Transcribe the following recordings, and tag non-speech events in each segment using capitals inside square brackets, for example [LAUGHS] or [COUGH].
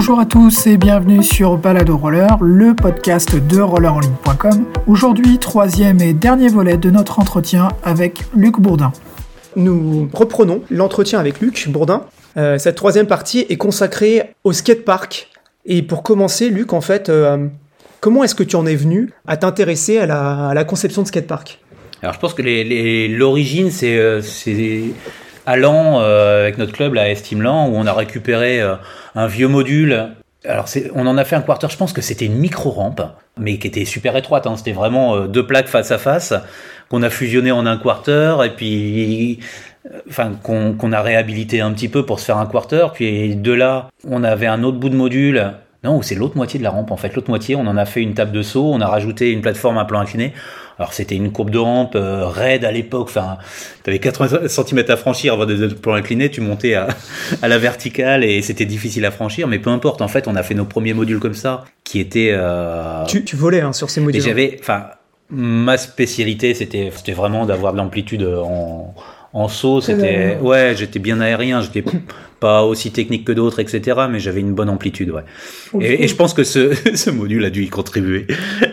Bonjour à tous et bienvenue sur Balado Roller, le podcast de rollerenligne.com. Aujourd'hui, troisième et dernier volet de notre entretien avec Luc Bourdin. Nous reprenons l'entretien avec Luc Bourdin. Euh, cette troisième partie est consacrée au skatepark. Et pour commencer, Luc, en fait, euh, comment est-ce que tu en es venu à t'intéresser à la, conception de skatepark? Alors, je pense que l'origine, c'est euh, allant avec notre club, la Estimland, où on a récupéré un vieux module. Alors, on en a fait un quarter, je pense que c'était une micro-rampe, mais qui était super étroite. Hein. C'était vraiment deux plaques face à face, qu'on a fusionné en un quarter, et puis enfin qu'on a réhabilité un petit peu pour se faire un quarter. Puis de là, on avait un autre bout de module. Non, c'est l'autre moitié de la rampe en fait. L'autre moitié, on en a fait une table de saut, on a rajouté une plateforme à plan incliné. Alors c'était une courbe de rampe euh, raide à l'époque. Enfin, tu avais 80 cm à franchir avant de plan incliné, tu montais à, [LAUGHS] à la verticale et c'était difficile à franchir. Mais peu importe, en fait, on a fait nos premiers modules comme ça, qui étaient. Euh... Tu, tu, volais hein, sur ces modules. J'avais, enfin, ma spécialité, c'était, c'était vraiment d'avoir de l'amplitude en en saut, c'était ouais, j'étais bien aérien, j'étais pas aussi technique que d'autres, etc. Mais j'avais une bonne amplitude, ouais. Et, je pense que ce, [LAUGHS] ce, module a dû y contribuer.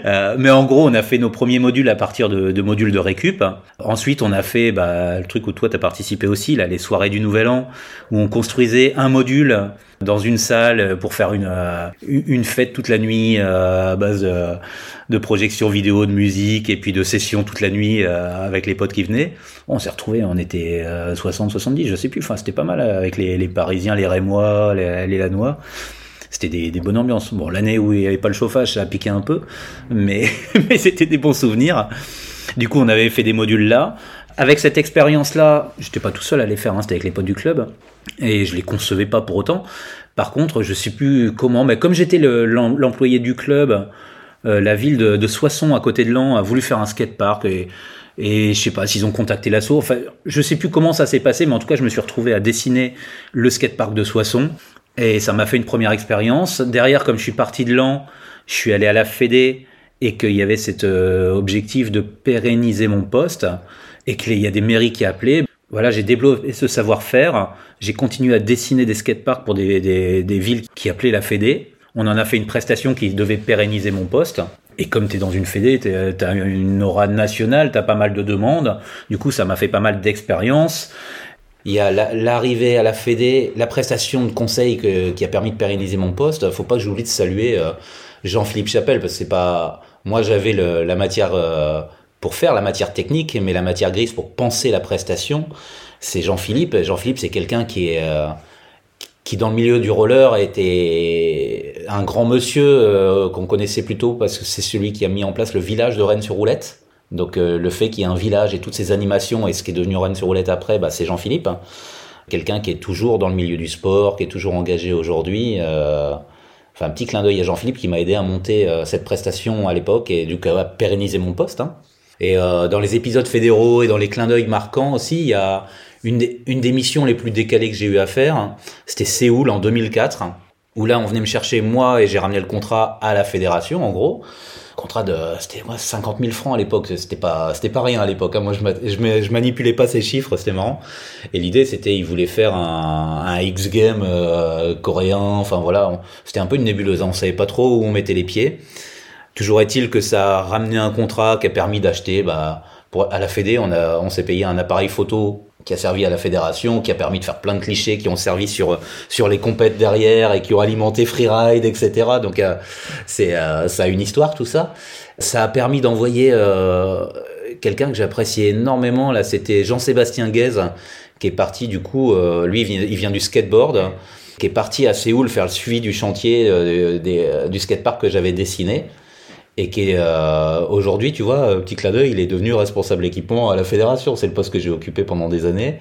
Euh, mais en gros, on a fait nos premiers modules à partir de, de modules de récup. Ensuite, on a fait bah, le truc où toi t'as participé aussi, là, les soirées du Nouvel An, où on construisait un module dans une salle pour faire une, euh, une fête toute la nuit euh, à base de, projections vidéo, de musique et puis de sessions toute la nuit euh, avec les potes qui venaient. On s'est retrouvés, on était 60, 70, je sais plus. Enfin, c'était pas mal avec les, les Parisiens, les Rémois, les, les Lanois c'était des, des, bonnes ambiances. Bon, l'année où il n'y avait pas le chauffage, ça a piqué un peu, mais, [LAUGHS] mais c'était des bons souvenirs. Du coup, on avait fait des modules là. Avec cette expérience-là, j'étais pas tout seul à les faire, hein, c'était avec les potes du club et je les concevais pas pour autant. Par contre, je sais plus comment, mais comme j'étais l'employé du club, euh, la ville de, Soissons à côté de Lens a voulu faire un skatepark et et je sais pas s'ils ont contacté l'assaut. Enfin, je sais plus comment ça s'est passé, mais en tout cas, je me suis retrouvé à dessiner le skatepark de Soissons et ça m'a fait une première expérience. Derrière, comme je suis parti de Lens, je suis allé à la Fédé et qu'il y avait cet euh, objectif de pérenniser mon poste et qu'il y a des mairies qui appelaient voilà, j'ai développé ce savoir-faire. J'ai continué à dessiner des skateparks pour des, des, villes qui appelaient la Fédé. On en a fait une prestation qui devait pérenniser mon poste. Et comme tu es dans une Fédé, tu as une aura nationale, tu as pas mal de demandes. Du coup, ça m'a fait pas mal d'expérience. Il y a l'arrivée à la Fédé, la prestation de conseil qui a permis de pérenniser mon poste. Faut pas que j'oublie de saluer euh, Jean-Philippe Chapelle parce que c'est pas moi j'avais la matière euh, pour faire la matière technique, mais la matière grise pour penser la prestation, c'est Jean-Philippe. Jean-Philippe, c'est quelqu'un qui est euh, qui dans le milieu du roller était un grand monsieur euh, qu'on connaissait plutôt parce que c'est celui qui a mis en place le village de Rennes sur roulette. Donc euh, le fait qu'il y ait un village et toutes ces animations et ce qui est devenu Rennes sur roulette après, bah, c'est Jean-Philippe. Quelqu'un qui est toujours dans le milieu du sport, qui est toujours engagé aujourd'hui. Enfin, un petit clin d'œil à Jean-Philippe qui m'a aidé à monter cette prestation à l'époque et du coup à pérenniser mon poste. Hein. Et euh, dans les épisodes fédéraux et dans les clins d'œil marquants aussi, il y a une des, une des missions les plus décalées que j'ai eu à faire. C'était Séoul en 2004, où là on venait me chercher moi et j'ai ramené le contrat à la fédération en gros. Contrat de c'était 50 000 francs à l'époque, c'était pas c'était pas rien à l'époque. Hein. Moi je, je, je, manipulais pas ces chiffres, c'était marrant. Et l'idée c'était ils voulaient faire un, un X game euh, coréen. Enfin voilà, c'était un peu une nébuleuse. Hein. On savait pas trop où on mettait les pieds. Toujours est-il que ça a ramené un contrat qui a permis d'acheter, bah, pour, à la Fédé, on, a, on s'est payé un appareil photo qui a servi à la fédération, qui a permis de faire plein de clichés, qui ont servi sur sur les compètes derrière et qui ont alimenté Freeride, etc. Donc euh, c'est euh, ça a une histoire tout ça. Ça a permis d'envoyer euh, quelqu'un que j'appréciais énormément là, c'était Jean-Sébastien Guez qui est parti du coup, lui il vient, du skateboard, qui est parti à Séoul faire le suivi du chantier du skatepark que j'avais dessiné et qui est euh, aujourd'hui, tu vois, petit clin d'œil, il est devenu responsable équipement à la fédération. C'est le poste que j'ai occupé pendant des années.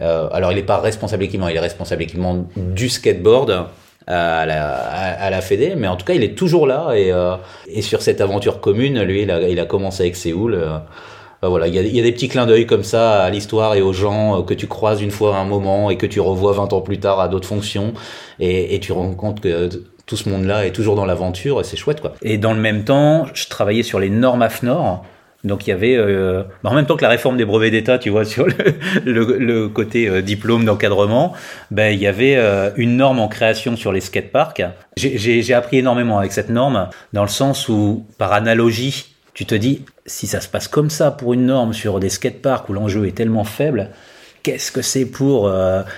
Euh, alors, il n'est pas responsable équipement, il est responsable équipement du skateboard à la, à, la Fédé, mais en tout cas, il est toujours là et, euh, et sur cette aventure commune, lui, il a, il a commencé avec Séoul. Euh, ben voilà, il y, a, il y a, des petits clins d'œil comme ça à l'histoire et aux gens euh, que tu croises une fois à un moment et que tu revois 20 ans plus tard à d'autres fonctions et, et tu rends compte que tout ce monde-là est toujours dans l'aventure c'est chouette quoi. Et dans le même temps, je travaillais sur les normes AFNOR. Donc il y avait, euh, bah, en même temps que la réforme des brevets d'État, tu vois, [LAUGHS] sur le, côté euh, diplôme d'encadrement, ben, il y avait euh, une norme en création sur les skateparks. J'ai appris énormément avec cette norme, dans le sens où, par analogie, tu te dis, si ça se passe comme ça pour une norme sur des skateparks où l'enjeu est tellement faible, qu'est-ce que c'est pour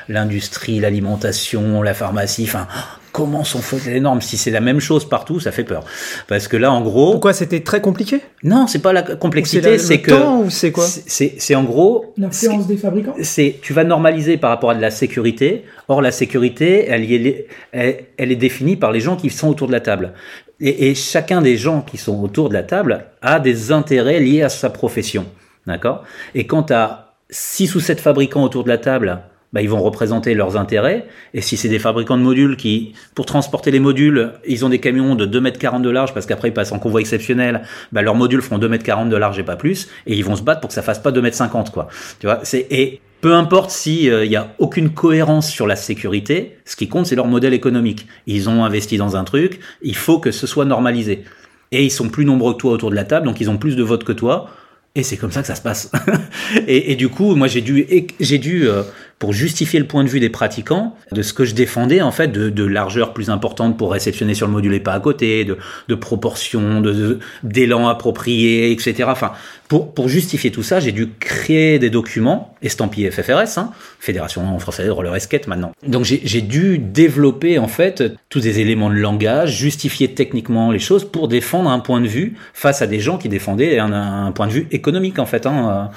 l'industrie, l'alimentation, la pharmacie, enfin comment sont faites les normes Si c'est la même chose partout, ça fait peur. Parce que là, en gros. Pourquoi c'était très compliqué? Non, c'est pas la complexité, c'est que. ou c'est quoi? C'est en gros. L'influence des fabricants? C'est tu vas normaliser par rapport à de la sécurité. Or, la sécurité, elle, est, elle, est définie par les gens qui sont autour de la table. Et, et chacun des gens qui sont autour de la table a des intérêts liés à sa profession. D'accord? Et quand tu as six ou sept fabricants autour de la table bah, ils vont représenter leurs intérêts. Et si c'est des fabricants de modules qui, pour transporter les modules, ils ont des camions de 2 mètres 40 de large parce qu'après ils passent en convoi exceptionnel, bah, leurs modules feront 2 mètres 40 de large et pas plus. Et ils vont se battre pour que ça fasse pas 2 mètres 50, quoi. Tu vois, et peu importe s'il euh, il y a aucune cohérence sur la sécurité, ce qui compte, c'est leur modèle économique. Ils ont investi dans un truc, il faut que ce soit normalisé. Et ils sont plus nombreux que toi autour de la table, donc ils ont plus de votes que toi. Et c'est comme ça que ça se passe. [LAUGHS] et, et, du coup, moi, j'ai dû, j'ai dû euh, pour justifier le point de vue des pratiquants de ce que je défendais en fait de, de largeur plus importante pour réceptionner sur le module et pas à côté, de, de proportion, de d'élan approprié, etc. Enfin, pour, pour justifier tout ça, j'ai dû créer des documents estampillés FFRS, hein, Fédération française de roller skate maintenant. Donc j'ai dû développer en fait tous des éléments de langage, justifier techniquement les choses pour défendre un point de vue face à des gens qui défendaient un, un point de vue économique en fait. Hein.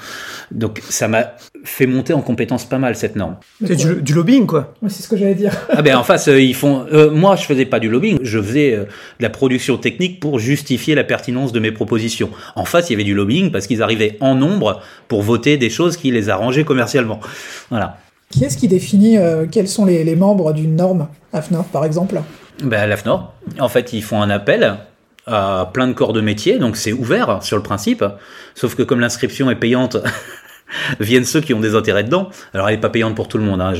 Donc ça m'a fait monter en compétence pas mal cette norme. C'est du, lobbying quoi. c'est ce que j'allais dire. [LAUGHS] ah ben en face euh, ils font. Euh, moi je faisais pas du lobbying, je faisais euh, de la production technique pour justifier la pertinence de mes propositions. En face il y avait du lobbying parce qu'ils arrivaient en nombre pour voter des choses qui les arrangeaient commercialement. Voilà. Qui est-ce qui définit quels sont les, membres d'une norme AFNOR par exemple? Ben, L'AFNOR, en fait ils font un appel à plein de corps de métier, donc c'est ouvert sur le principe, sauf que comme l'inscription est payante [LAUGHS] [LAUGHS] viennent ceux qui ont des intérêts dedans. Alors elle est pas payante pour tout le monde. Hein.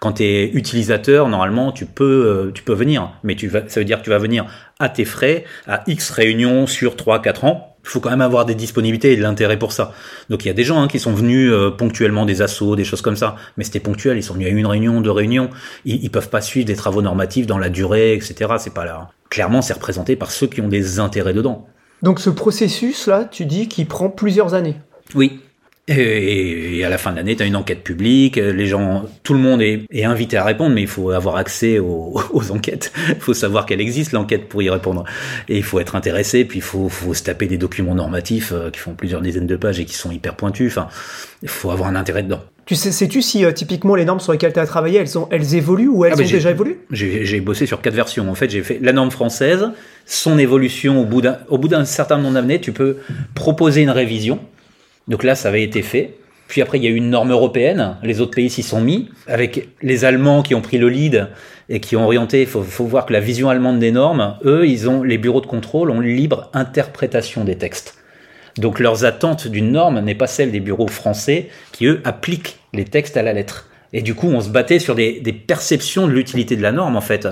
Quand tu es utilisateur, normalement tu peux euh, tu peux venir, mais tu vas, ça veut dire que tu vas venir à tes frais, à X réunions sur 3-4 ans. Il faut quand même avoir des disponibilités et de l'intérêt pour ça. Donc il y a des gens hein, qui sont venus euh, ponctuellement des assauts, des choses comme ça, mais c'était ponctuel. Ils sont venus à une réunion, deux réunions. Ils, ils peuvent pas suivre des travaux normatifs dans la durée, etc. C'est pas là. Clairement, c'est représenté par ceux qui ont des intérêts dedans. Donc ce processus là, tu dis qu'il prend plusieurs années? Oui, et, à la fin de l'année, tu as une enquête publique, les gens, tout le monde est, est invité à répondre, mais il faut avoir accès aux, [LAUGHS] aux enquêtes. Il faut savoir qu'elle existe, l'enquête, pour y répondre. Et il faut être intéressé, puis il faut, faut se taper des documents normatifs euh, qui font plusieurs dizaines de pages et qui sont hyper pointus. Enfin, il faut avoir un intérêt dedans. Tu sais, sais-tu si euh, typiquement les normes sur lesquelles tu as travaillé, elles, ont, elles évoluent ou elles ah, ont déjà évolué? J'ai bossé sur quatre versions. En fait, j'ai fait la norme française, son évolution au bout d'un certain nombre d'années. Tu peux proposer une révision donc là, ça avait été fait. Puis après, il y a eu une norme européenne, les autres pays s'y sont mis, avec les Allemands qui ont pris le lead et qui ont orienté, il faut, voir que la vision allemande des normes, eux, ils ont, les bureaux de contrôle ont libre interprétation des textes. Donc leurs attentes d'une norme n'est pas celle des bureaux français qui, eux, appliquent les textes à la lettre. Et du coup, on se battait sur des, perceptions de l'utilité de la norme, en fait.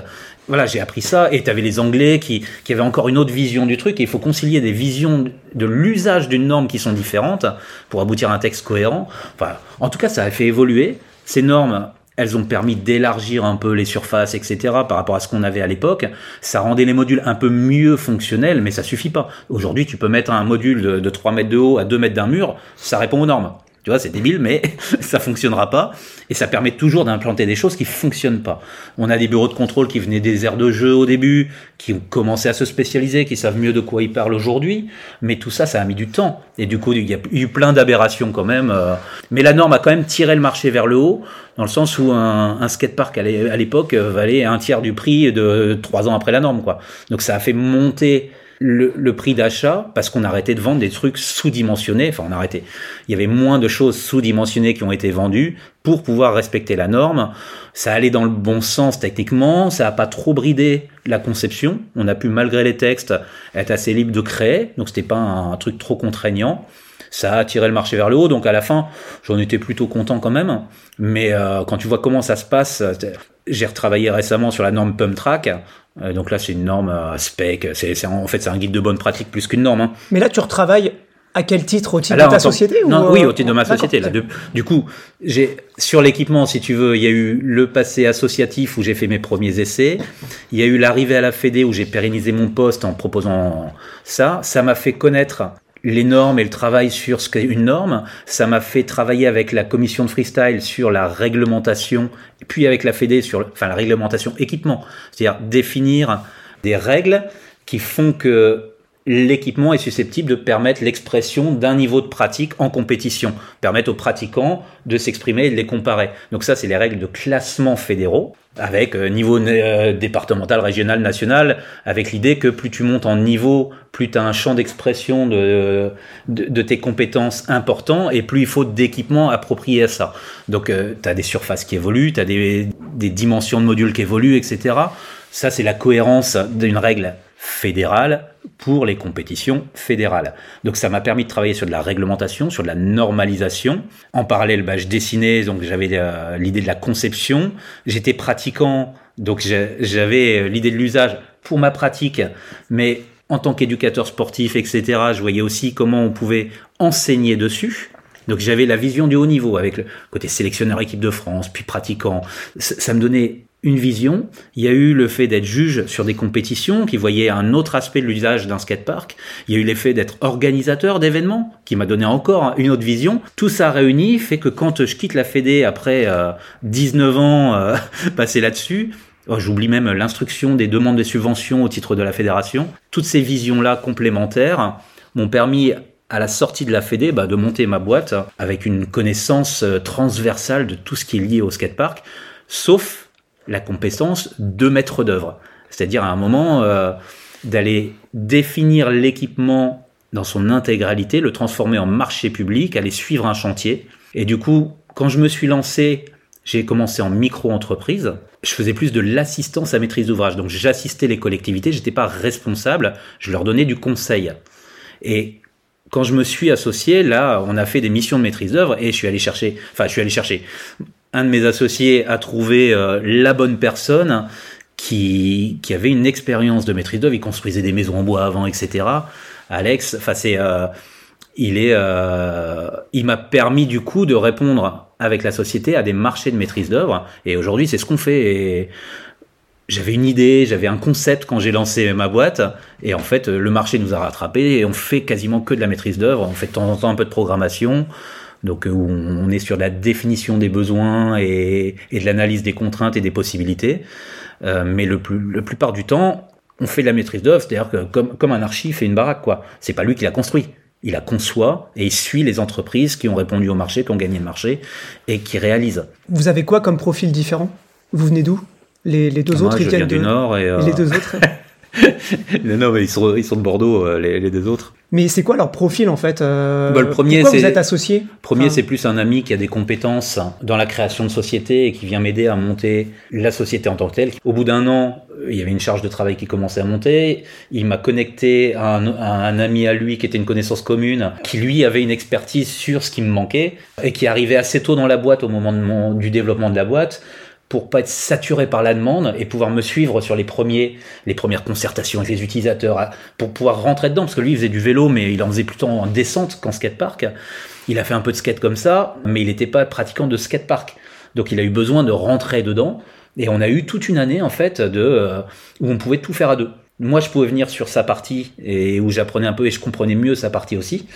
Voilà, j'ai appris ça. Et tu avais les Anglais qui, qui avaient encore une autre vision du truc. Et il faut concilier des visions de l'usage d'une norme qui sont différentes pour aboutir à un texte cohérent. Enfin, en tout cas, ça a fait évoluer. Ces normes, elles ont permis d'élargir un peu les surfaces, etc. par rapport à ce qu'on avait à l'époque. Ça rendait les modules un peu mieux fonctionnels, mais ça suffit pas. Aujourd'hui, tu peux mettre un module de, de 3 mètres de haut à 2 mètres d'un mur, ça répond aux normes. Tu vois, c'est débile, mais [LAUGHS] ça fonctionnera pas. Et ça permet toujours d'implanter des choses qui fonctionnent pas. On a des bureaux de contrôle qui venaient des aires de jeu au début, qui ont commencé à se spécialiser, qui savent mieux de quoi ils parlent aujourd'hui. Mais tout ça, ça a mis du temps. Et du coup, il y a eu plein d'aberrations quand même. Euh. Mais la norme a quand même tiré le marché vers le haut, dans le sens où un, un skatepark à l'époque valait un tiers du prix de trois ans après la norme, quoi. Donc ça a fait monter le, prix d'achat parce qu'on arrêtait de vendre des trucs sous-dimensionnés. Enfin, on arrêtait. Il y avait moins de choses sous-dimensionnées qui ont été vendues pour pouvoir respecter la norme. Ça allait dans le bon sens techniquement. Ça n'a pas trop bridé la conception. On a pu, malgré les textes, être assez libre de créer. Donc, c'était pas un, truc trop contraignant ça a attiré le marché vers le haut. Donc à la fin, j'en étais plutôt content quand même. Mais euh, quand tu vois comment ça se passe, j'ai retravaillé récemment sur la norme Pump Track. Euh, donc là, c'est une norme spec. C'est, en fait, c'est un guide de bonne pratique plus qu'une norme. Hein. Mais là, tu retravailles À quel titre Au titre de ta société non, ou Oui, au titre de ma société. Là, du coup, j'ai sur l'équipement, si tu veux, il y a eu le passé associatif où j'ai fait mes premiers essais. Il y a eu l'arrivée à la Fédé où j'ai pérennisé mon poste en proposant ça. Ça m'a fait connaître les normes et le travail sur ce qu'est une norme. Ça m'a fait travailler avec la commission de freestyle sur la réglementation, puis avec la Fédé sur enfin, la réglementation équipement. C'est-à-dire définir des règles qui font que l'équipement est susceptible de permettre l'expression d'un niveau de pratique en compétition, permettre aux pratiquants de s'exprimer et de les comparer. Donc ça, c'est les règles de classement fédéraux, avec euh, niveau euh, départemental, régional, national, avec l'idée que plus tu montes en niveau, plus tu as un champ d'expression de, tes compétences important, et plus il faut d'équipements appropriés à ça. Donc euh, tu as des surfaces qui évoluent, tu as des, des dimensions de modules qui évoluent, etc. Ça, c'est la cohérence d'une règle fédérale pour les compétitions fédérales. Donc ça m'a permis de travailler sur de la réglementation, sur de la normalisation. En parallèle, bah, je dessinais, donc j'avais euh, l'idée de la conception. J'étais pratiquant, donc j'avais euh, l'idée de l'usage pour ma pratique, mais en tant qu'éducateur sportif, etc., je voyais aussi comment on pouvait enseigner dessus. Donc j'avais la vision du haut niveau avec le côté sélectionneur équipe de France, puis pratiquant. ça me donnait une vision. Il y a eu le fait d'être juge sur des compétitions, qui voyait un autre aspect de l'usage d'un skatepark. Il y a eu l'effet d'être organisateur d'événements, qui m'a donné encore une autre vision. Tout ça réuni fait que quand je quitte la Fédé après 19 euh, ans euh, [LAUGHS] passé là-dessus, oh, J'oublie même l'instruction des demandes de subventions au titre de la fédération. Toutes ces visions-là complémentaires m'ont permis à la sortie de la Fédé bah, de monter ma boîte avec une connaissance euh, transversale de tout ce qui est lié au skatepark, sauf la compétence de maître d'œuvre. C'est-à-dire à un moment euh, d'aller définir l'équipement dans son intégralité, le transformer en marché public, aller suivre un chantier. Et du coup, quand je me suis lancé, j'ai commencé en micro-entreprise. Je faisais plus de l'assistance à maîtrise d'ouvrage. Donc j'assistais les collectivités, j'étais pas responsable, je leur donnais du conseil. Et quand je me suis associé, là, on a fait des missions de maîtrise d'œuvre et je suis allé chercher, enfin, je suis allé chercher un de mes associés a trouvé euh, la bonne personne qui, avait une expérience de maîtrise d'œuvre. Il construisait des maisons en bois avant, etc. Alex, enfin c'est, euh, il est, euh, il m'a permis du coup de répondre avec la société à des marchés de maîtrise d'œuvre. Et aujourd'hui, c'est ce qu'on fait. J'avais une idée, j'avais un concept quand j'ai lancé ma boîte, et en fait, le marché nous a rattrapés et on fait quasiment que de la maîtrise d'œuvre. On fait de temps en temps un peu de programmation donc euh, où on est sur la définition des besoins et, de l'analyse des contraintes et des possibilités. Euh, mais le, plus, le plupart du temps, on fait de la maîtrise d'œuvre, c'est-à-dire que comme, comme un archi fait une baraque, quoi. C'est pas lui qui l'a construit. Il la conçoit et il suit les entreprises qui ont répondu au marché, qui ont gagné le marché et qui réalisent. Vous avez quoi comme profil différent? Vous venez d'où? Les, les, deux autres, ils viennent du Nord et, et les deux autres [LAUGHS] [LAUGHS] non, mais ils sont, ils sont de Bordeaux, euh, les, les deux autres. Mais c'est quoi leur profil en fait euh, bah, Le premier, Pourquoi vous êtes associé Premier, c'est plus un ami qui a des compétences dans la création de société et qui vient m'aider à monter la société en tant que telle. Au bout d'un an, il y avait une charge de travail qui commençait à monter. Il m'a connecté à un, à un, ami à lui qui était une connaissance commune, qui lui avait une expertise sur ce qui me manquait et qui arrivait assez tôt dans la boîte au moment de mon, du développement de la boîte pour pas être saturé par la demande et pouvoir me suivre sur les premiers, les premières concertations avec les utilisateurs, pour pouvoir rentrer dedans, parce que lui il faisait du vélo, mais il en faisait plutôt en descente qu'en skatepark. Il a fait un peu de skate comme ça, mais il n'était pas pratiquant de skatepark. Donc il a eu besoin de rentrer dedans, et on a eu toute une année en fait de euh, où on pouvait tout faire à deux. Moi, je pouvais venir sur sa partie et où j'apprenais un peu et je comprenais mieux sa partie aussi.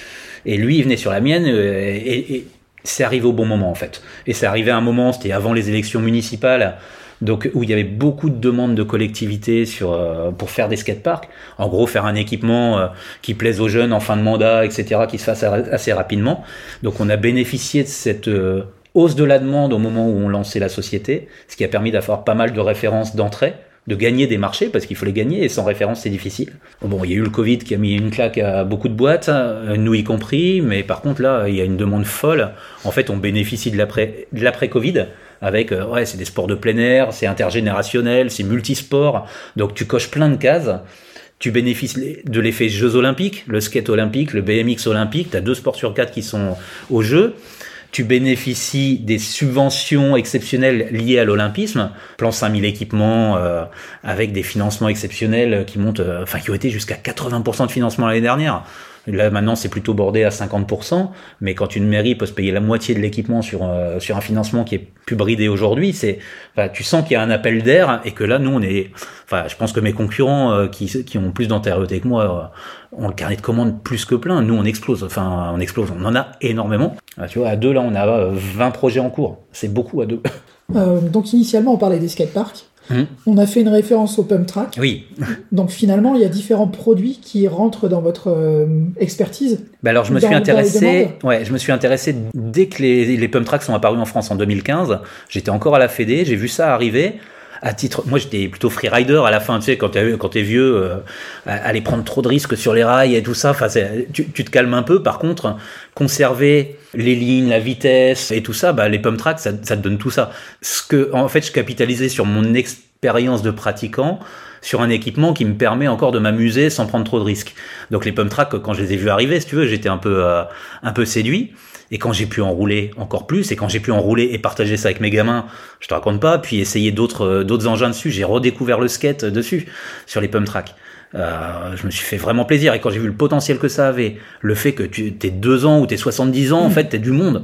Et lui, il venait sur la mienne euh, et, c'est arrivé au bon moment en fait. Et c'est arrivé à un moment, c'était avant les élections municipales, donc où il y avait beaucoup de demandes de collectivités sur euh, pour faire des skateparks. En gros, faire un équipement euh, qui plaise aux jeunes en fin de mandat, etc., qui se fasse assez rapidement. Donc on a bénéficié de cette euh, hausse de la demande au moment où on lançait la société, ce qui a permis d'avoir pas mal de références d'entrée de gagner des marchés parce qu'il faut les gagner et sans référence c'est difficile. Bon, il y a eu le Covid qui a mis une claque à beaucoup de boîtes, euh, nous y compris, mais par contre là il y a une demande folle. En fait, on bénéficie de l'après de l'après Covid avec euh, ouais c'est des sports de plein air, c'est intergénérationnel, c'est multisport, donc tu coches plein de cases. Tu bénéficies de l'effet Jeux Olympiques, le skate olympique, le BMX olympique, tu as deux sports sur quatre qui sont au jeu tu bénéficies des subventions exceptionnelles liées à l'olympisme, plan 5000 équipements euh, avec des financements exceptionnels qui montent, euh, enfin qui ont été jusqu'à 80% de financement l'année dernière. Là maintenant c'est plutôt bordé à 50%, mais quand une mairie peut se payer la moitié de l'équipement sur euh, sur un financement qui est plus bridé aujourd'hui, c'est, tu sens qu'il y a un appel d'air et que là nous on est, enfin je pense que mes concurrents qui qui ont plus d'antériorité que moi euh, ont le carnet de commandes plus que plein. Nous on explose, enfin on explose, on en a énormément. Ah, tu vois à deux là on a 20 projets en cours, c'est beaucoup à deux. [LAUGHS] donc initialement on parlait des skateparks. Hum. On a fait une référence au pump track. Oui. [LAUGHS] Donc finalement, il y a différents produits qui rentrent dans votre euh, expertise. Bah alors je me suis intéressé, ouais, je me suis intéressé dès que les, les pump tracks sont apparus en France en 2015. J'étais encore à la Fédé, j'ai vu ça arriver à titre, moi j'étais plutôt freerider à la fin, tu sais, quand t'es vieux, euh, aller prendre trop de risques sur les rails et tout ça, enfin, tu, tu, te calmes un peu. Par contre, conserver les lignes, la vitesse et tout ça, bah, les pump tracks, ça, ça te donne tout ça. Ce que, en fait, je capitalisais sur mon expérience de pratiquant sur un équipement qui me permet encore de m'amuser sans prendre trop de risques. Donc les pump tracks, quand je les ai vus arriver, si tu veux, j'étais un peu, euh, un peu séduit. Et quand j'ai pu enrouler encore plus, et quand j'ai pu enrouler et partager ça avec mes gamins, je te raconte pas, puis essayer d'autres euh, d'autres engins dessus, j'ai redécouvert le skate dessus sur les pump tracks. Euh, je me suis fait vraiment plaisir et quand j'ai vu le potentiel que ça avait, le fait que tu es deux ans ou t'es 70 ans, en mm. fait, t'es du monde.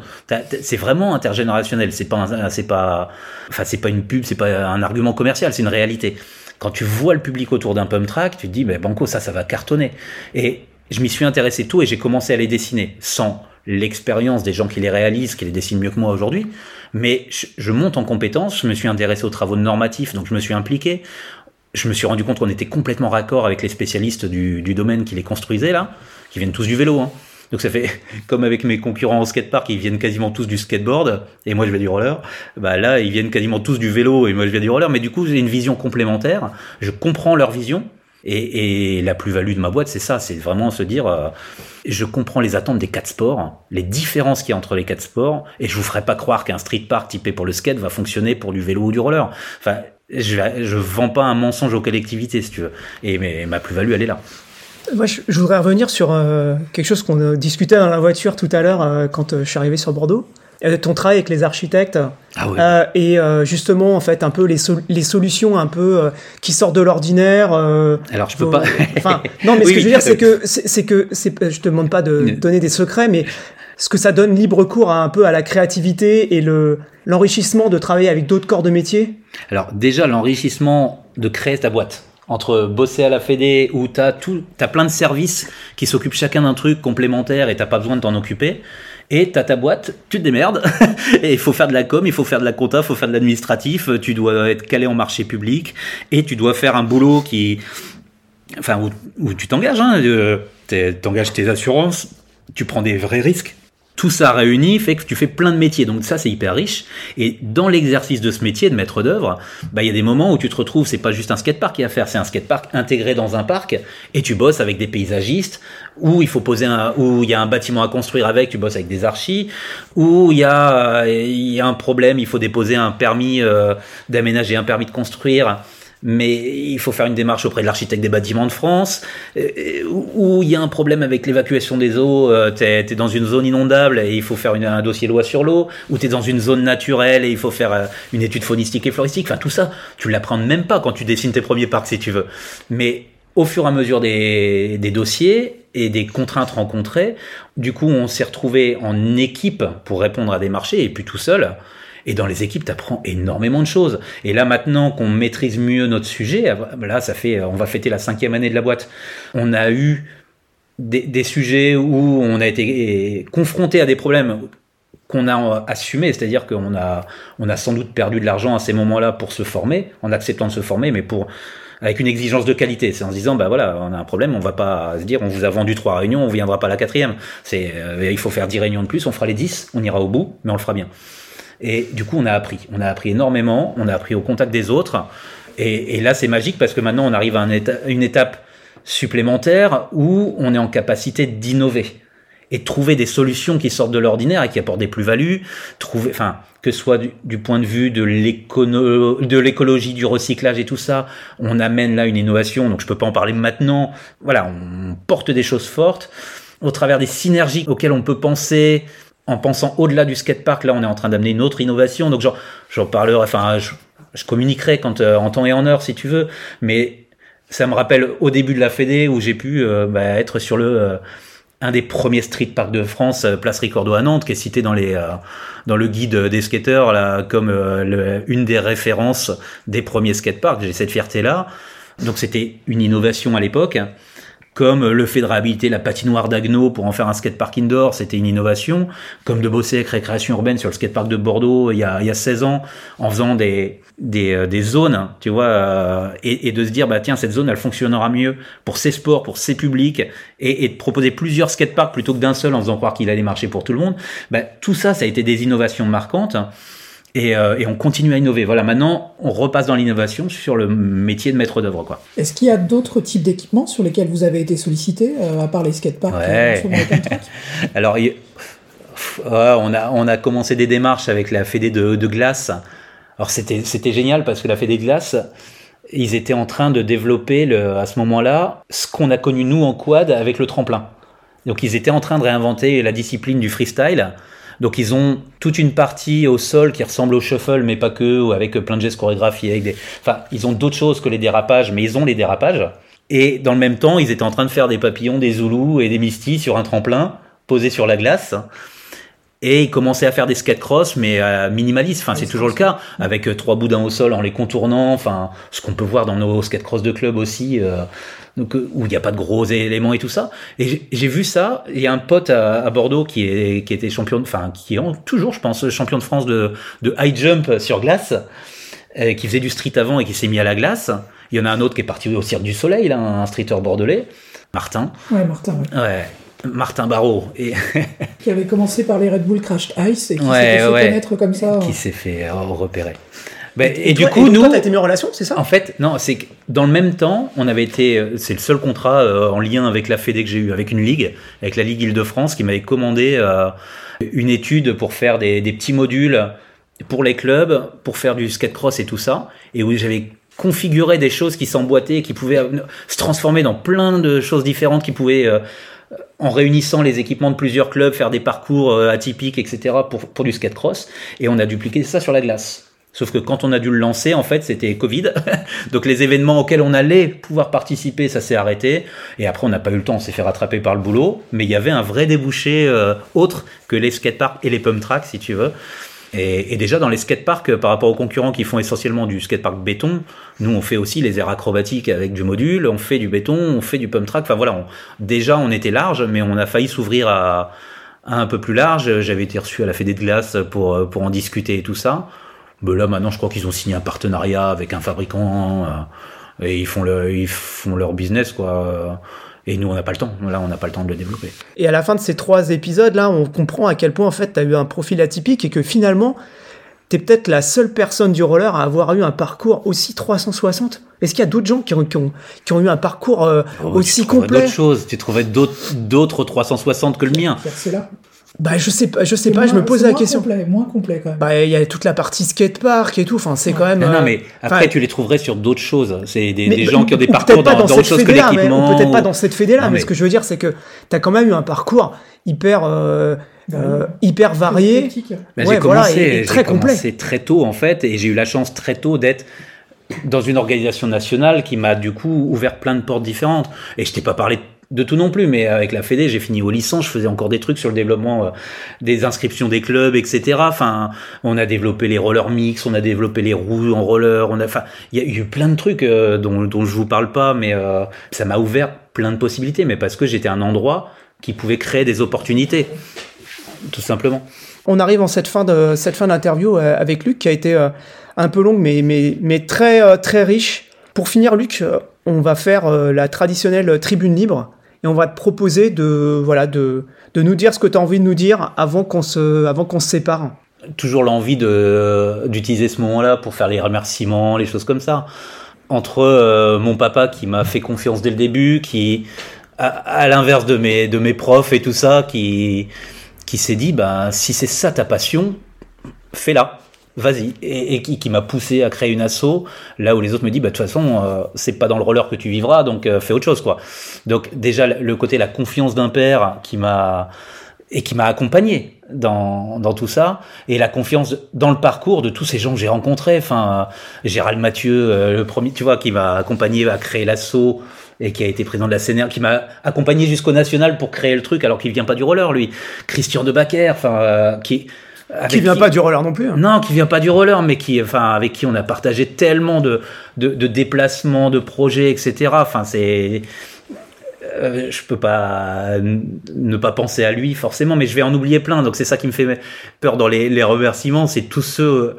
C'est vraiment intergénérationnel. C'est pas, c'est pas, enfin, c'est pas une pub, c'est pas un argument commercial, c'est une réalité. Quand tu vois le public autour d'un pump track, tu te dis, ben banco, ça, ça va cartonner. Et je m'y suis intéressé tout et j'ai commencé à les dessiner sans l'expérience des gens qui les réalisent, qui les dessinent mieux que moi aujourd'hui. Mais je, monte en compétence, je me suis intéressé aux travaux normatifs, donc je me suis impliqué. Je me suis rendu compte qu'on était complètement raccord avec les spécialistes du, domaine qui les construisaient là, qui viennent tous du vélo. Hein. Donc ça fait [LAUGHS] comme avec mes concurrents au skatepark, ils viennent quasiment tous du skateboard et moi je vais du roller. Bah là, ils viennent quasiment tous du vélo et moi je vais du roller. Mais du coup, j'ai une vision complémentaire. Je comprends leur vision et, la plus-value de ma boîte, c'est ça, c'est vraiment se dire, euh, je comprends les attentes des quatre sports, les différences qu'il y a entre les quatre sports, et je vous ferai pas croire qu'un street park typé pour le skate va fonctionner pour du vélo ou du roller. Enfin, je, je vends pas un mensonge aux collectivités, si tu veux. Et mais, ma plus-value, elle est là. Moi, je, voudrais revenir sur euh, quelque chose qu'on discutait dans la voiture tout à l'heure euh, quand je suis arrivé sur Bordeaux. Euh, ton travail avec les architectes ah euh, et euh, justement en fait un peu les, les solutions un peu qui sortent de l'ordinaire. Alors je peux pas. enfin [LAUGHS] non mais ce que je veux dire c'est que c'est que je te demande pas de donner des secrets mais ce que ça donne libre cours à un peu à la créativité et le l'enrichissement de travailler avec d'autres corps de métier. Alors déjà l'enrichissement de créer ta boîte entre bosser à la Fédé où tu as tout, as plein de services qui s'occupent chacun d'un truc complémentaire et t'as pas besoin de t'en occuper et t'as ta boîte, tu te démerdes, [LAUGHS] et il faut faire de la com, il faut faire de la compta, il faut faire de l'administratif, tu dois être calé en marché public, et tu dois faire un boulot qui, enfin, où, tu t'engages, hein, euh, t'engages tes assurances, tu prends des vrais risques, tout ça réuni fait que tu fais plein de métiers. Donc ça, c'est hyper riche. Et dans l'exercice de ce métier de maître d'œuvre, bah, il y a des moments où tu te retrouves, c'est pas juste un skatepark à faire, c'est un skatepark intégré dans un parc et tu bosses avec des paysagistes où il faut poser un, où il y a un bâtiment à construire avec, tu bosses avec des archis, où il y a, il y a un problème, il faut déposer un permis euh, d'aménager, un permis de construire mais il faut faire une démarche auprès de l'architecte des bâtiments de France, euh, où il y a un problème avec l'évacuation des eaux, euh, tu es, dans une zone inondable et il faut faire un dossier loi sur l'eau, ou tu es dans une zone naturelle et il faut faire euh, une étude faunistique et floristique, enfin tout ça, tu l'apprends même pas quand tu dessines tes premiers parcs si tu veux. Mais au fur et à mesure des, des dossiers et des contraintes rencontrées, du coup on s'est retrouvé en équipe pour répondre à des marchés et puis tout seul. Et dans les équipes, tu apprends énormément de choses. Et là, maintenant qu'on maîtrise mieux notre sujet, là, ça fait, on va fêter la cinquième année de la boîte. On a eu des, sujets où on a été confronté à des problèmes qu'on a assumé, c'est-à-dire qu'on a, on a sans doute perdu de l'argent à ces moments-là pour se former, en acceptant de se former, mais pour avec une exigence de qualité. C'est en se disant, bah voilà, on a un problème, on va pas se dire, on vous a vendu trois réunions, on viendra pas à la quatrième. C'est, euh, il faut faire dix réunions de plus, on fera les dix, on ira au bout, mais on le fera bien. Et du coup, on a appris. On a appris énormément. On a appris au contact des autres. Et, là, c'est magique parce que maintenant, on arrive à une étape supplémentaire où on est en capacité d'innover et de trouver des solutions qui sortent de l'ordinaire et qui apportent des plus-values, trouver, enfin, que ce soit du, point de vue de l'écologie, du recyclage et tout ça, on amène là une innovation, donc je peux pas en parler maintenant. Voilà, on porte des choses fortes au travers des synergies auxquelles on peut penser, en pensant au-delà du skatepark, là, on est en train d'amener une autre innovation. Donc, j'en parlerai, enfin, je, je communiquerai quand, euh, en temps et en heure, si tu veux. Mais ça me rappelle au début de la Fédé où j'ai pu euh, bah, être sur le euh, un des premiers street parks de France, Place Ricordo à Nantes, qui est cité dans les dans le guide des skateurs là comme une des références des premiers skateparks. J'ai cette fierté là. Donc c'était une innovation à l'époque comme le fait de réhabiliter la patinoire d'Agno pour en faire un skatepark indoor, c'était une innovation, comme de bosser avec Récréation Urbaine sur le skatepark de Bordeaux il y a, il y a 16 ans, en faisant des, des, euh, des zones, tu vois, euh, et, et, de se dire, bah tiens, cette zone, elle fonctionnera mieux pour ses sports, pour ses publics, et, et de proposer plusieurs skateparks plutôt que d'un seul en faisant croire qu'il allait marcher pour tout le monde, bah, tout ça, ça a été des innovations marquantes. Et, euh, et, on continue à innover. Voilà, maintenant, on repasse dans l'innovation sur le métier de maître d'œuvre. Quoi. Est-ce qu'il y a d'autres types d'équipements sur lesquels vous avez été sollicité, euh, à part les skateparks ouais. euh, [LAUGHS] Alors, on, a, on a commencé des démarches avec la Fédé de, de glace. Alors, c'était, c'était génial parce que la Fédé de glace, ils étaient en train de développer le, à ce moment-là ce qu'on a connu nous en quad avec le tremplin. Donc, ils étaient en train de réinventer la discipline du freestyle donc ils ont toute une partie au sol qui ressemble au shuffle, mais pas que, ou avec plein de gestes chorégraphiés. Avec des... Enfin, ils ont d'autres choses que les dérapages, mais ils ont les dérapages. Et dans le même temps, ils étaient en train de faire des papillons, des zoulous et des misties sur un tremplin posé sur la glace. Et ils commençaient à faire des skate cross, mais euh, minimalistes. Enfin, c'est toujours le cas, avec euh, trois boudins au sol en les contournant. Enfin, ce qu'on peut voir dans nos skate cross de club aussi. Euh, donc euh, où il n'y a pas de gros éléments et tout ça. Et j'ai vu ça. Il y a un pote à, à, Bordeaux qui est qui était champion, enfin qui est toujours, je pense, champion de France de, de high jump sur glace, euh, qui faisait du street avant et qui s'est mis à la glace. Il y en a un autre qui est parti au Cirque du Soleil, là, un streeter bordelais, Martin. Ouais, Martin. Ouais. ouais. Martin Barrault. Et [LAUGHS] qui avait commencé par les Red Bull Crashed Ice et qui ouais, s'est fait ouais. connaître comme ça. Qui s'est fait euh, repérer. Et, et, toi, du coup, et nous, toi, t'as été mis en relation, c'est ça? En fait, non, c'est que dans le même temps, on avait été, c'est le seul contrat euh, en lien avec la Fédé que j'ai eu, avec une ligue, avec la Ligue Île-de-France, qui m'avait commandé euh, une étude pour faire des, des, petits modules pour les clubs, pour faire du skate cross et tout ça, et où j'avais configuré des choses qui s'emboîtaient, qui pouvaient se transformer dans plein de choses différentes, qui pouvaient euh, en réunissant les équipements de plusieurs clubs, faire des parcours atypiques, etc. pour, pour du skate cross, et on a dupliqué ça sur la glace. Sauf que quand on a dû le lancer, en fait, c'était Covid. [LAUGHS] Donc les événements auxquels on allait pouvoir participer, ça s'est arrêté. Et après, on n'a pas eu le temps, on s'est fait rattraper par le boulot. Mais il y avait un vrai débouché euh, autre que les skateparks et les pump tracks, si tu veux. Et, et déjà, dans les skateparks, euh, par rapport aux concurrents qui font essentiellement du skatepark béton, nous, on fait aussi les airs acrobatiques avec du module, on fait du béton, on fait du pump track. Enfin voilà, on, déjà, on était large, mais on a failli s'ouvrir à, à, un peu plus large. J'avais été reçu à la Fédé de glace pour, pour en discuter et tout ça. Mais là, maintenant, je crois qu'ils ont signé un partenariat avec un fabricant euh, et ils font, le, ils font leur business, quoi. Et nous, on n'a pas le temps. Là, on n'a pas le temps de le développer. Et à la fin de ces trois épisodes-là, on comprend à quel point, en fait, tu as eu un profil atypique et que finalement, tu es peut-être la seule personne du roller à avoir eu un parcours aussi 360. Est-ce qu'il y a d'autres gens qui ont, qui, ont, qui ont, eu un parcours euh, oh, aussi tu complet? d'autres choses. Tu trouvais d'autres 360 que le mien. C'est. Bah je sais pas, je sais pas, moins, je me pose la question. Complet, moins complet quand même. Bah il y a toute la partie skatepark et tout, enfin c'est ouais. quand même. Non, non mais après tu les trouverais sur d'autres choses. C'est des, des, gens qui ont des parcours dans d'autres choses que l'équipement. Peut-être pas dans cette fédé là, mais, mais, ce que je veux dire c'est que t'as quand même eu un parcours hyper euh, euh, hyper varié. Bah, ouais, j'ai voilà, commencé, très complet. commencé très tôt en fait, et j'ai eu la chance très tôt d'être dans une organisation nationale qui m'a du coup ouvert plein de portes différentes. Et je t'ai pas parlé de tout non plus, mais avec la Fédé, j'ai fini au licence, je faisais encore des trucs sur le développement euh, des inscriptions des clubs, etc. Enfin, on a développé les rollers mix, on a développé les roues en roller, on a, enfin, il y a eu plein de trucs euh, dont, dont je vous parle pas, mais euh, ça m'a ouvert plein de possibilités, mais parce que j'étais un endroit qui pouvait créer des opportunités, tout simplement. On arrive en cette fin de cette fin d'interview avec Luc qui a été un peu longue, mais mais mais très très riche. Pour finir, Luc, on va faire la traditionnelle tribune libre et on va te proposer de voilà de, nous dire ce que tu as envie de nous dire avant qu'on se sépare. Toujours l'envie de d'utiliser ce moment-là pour faire les remerciements, les choses comme ça. Entre euh, mon papa qui m'a fait confiance dès le début, qui à, à l'inverse de mes de mes profs et tout ça, qui qui s'est dit bah si c'est ça ta passion, fais-la vas-y, et, et, qui, qui m'a poussé à créer une asso, là où les autres me disent, bah, de toute façon, euh, c'est pas dans le roller que tu vivras, donc euh, fais autre chose, quoi. Donc, déjà, le côté, la confiance d'un père qui m'a, et qui m'a accompagné dans, dans tout ça et la confiance dans le parcours de tous ces gens que j'ai rencontrés. Enfin Gérald Mathieu euh, le premier tu vois qui m'a accompagné à créer l'assaut et qui a été président de la CNR, qui m'a accompagné jusqu'au national pour créer le truc alors qu'il vient pas du roller lui. Christian de Baquer enfin euh, qui qui vient pas du roller non plus. Hein. Non, qui vient pas du roller, mais qui, enfin, avec qui on a partagé tellement de, de, de déplacements, de projets, etc. Enfin, c'est, euh, je peux pas ne pas penser à lui forcément, mais je vais en oublier plein. Donc c'est ça qui me fait peur dans les, les remerciements, c'est tous ceux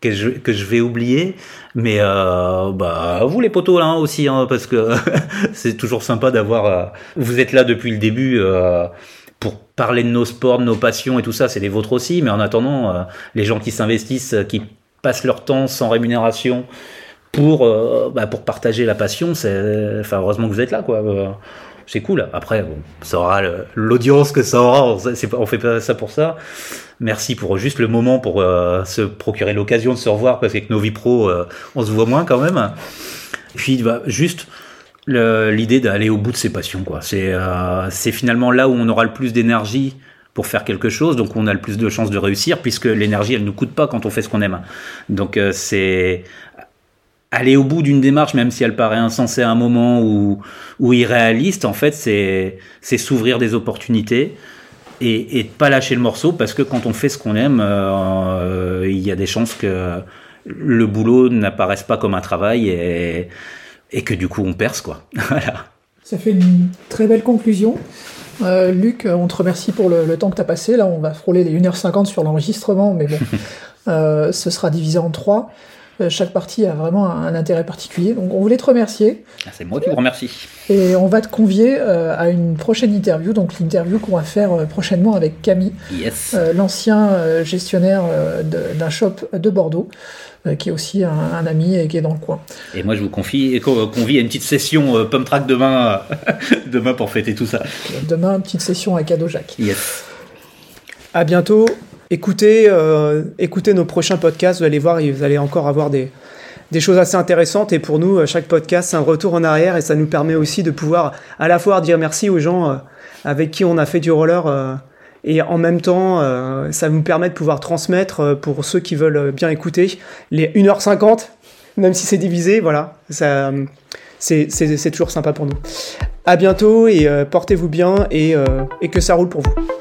que je, que je vais oublier. Mais euh, bah vous les potos là hein, aussi, hein, parce que [LAUGHS] c'est toujours sympa d'avoir. Euh, vous êtes là depuis le début. Euh, parler de nos sports, de nos passions et tout ça, c'est les vôtres aussi. Mais en attendant, euh, les gens qui s'investissent, qui passent leur temps sans rémunération pour, euh, bah, pour partager la passion, c'est, heureusement que vous êtes là, quoi. Euh, c'est cool. Après, ça aura l'audience que ça aura. On fait pas ça pour ça. Merci pour juste le moment pour se procurer l'occasion de se revoir parce qu'avec nos vies pro, on se voit moins quand même. Puis, bah, juste, l'idée d'aller au bout de ses passions. Quoi. C'est, euh, c'est finalement là où on aura le plus d'énergie pour faire quelque chose, donc on a le plus de chances de réussir, puisque l'énergie, elle ne nous coûte pas quand on fait ce qu'on aime. Donc euh, c'est aller au bout d'une démarche, même si elle paraît insensée à un moment ou, irréaliste, en fait, c'est, c'est s'ouvrir des opportunités et, et pas lâcher le morceau, parce que quand on fait ce qu'on aime, euh, il y a des chances que le boulot n'apparaisse pas comme un travail et et que du coup on perce quoi. [LAUGHS] voilà. Ça fait une très belle conclusion. Euh, Luc, on te remercie pour le, temps que tu as passé. Là, on va frôler les 1h50 sur l'enregistrement, mais bon, [LAUGHS] euh, ce sera divisé en trois. Euh, chaque partie a vraiment un, intérêt particulier. Donc, on voulait te remercier. Ah, c'est moi qui vous remercie. Et on va te convier à une prochaine interview, donc l'interview qu'on va faire prochainement avec Camille, yes. l'ancien gestionnaire d'un shop de Bordeaux. Euh, qui est aussi un, ami et qui est dans le coin. Et moi, je vous confie, convie à une petite session euh, pump track demain, [LAUGHS] demain pour fêter tout ça. Demain, une petite session à cadeau Jacques. Yes. À bientôt. Écoutez, euh, écoutez nos prochains podcasts. Vous allez voir, vous allez encore avoir des, des choses assez intéressantes. Et pour nous, chaque podcast, c'est un retour en arrière et ça nous permet aussi de pouvoir à la fois dire merci aux gens avec qui on a fait du roller et en même temps, euh, ça nous permet de pouvoir transmettre, euh, pour ceux qui veulent bien écouter, les 1h50, même si c'est divisé, voilà, ça, c'est, toujours sympa pour nous. À bientôt et euh, portez-vous bien et, et que ça roule pour vous.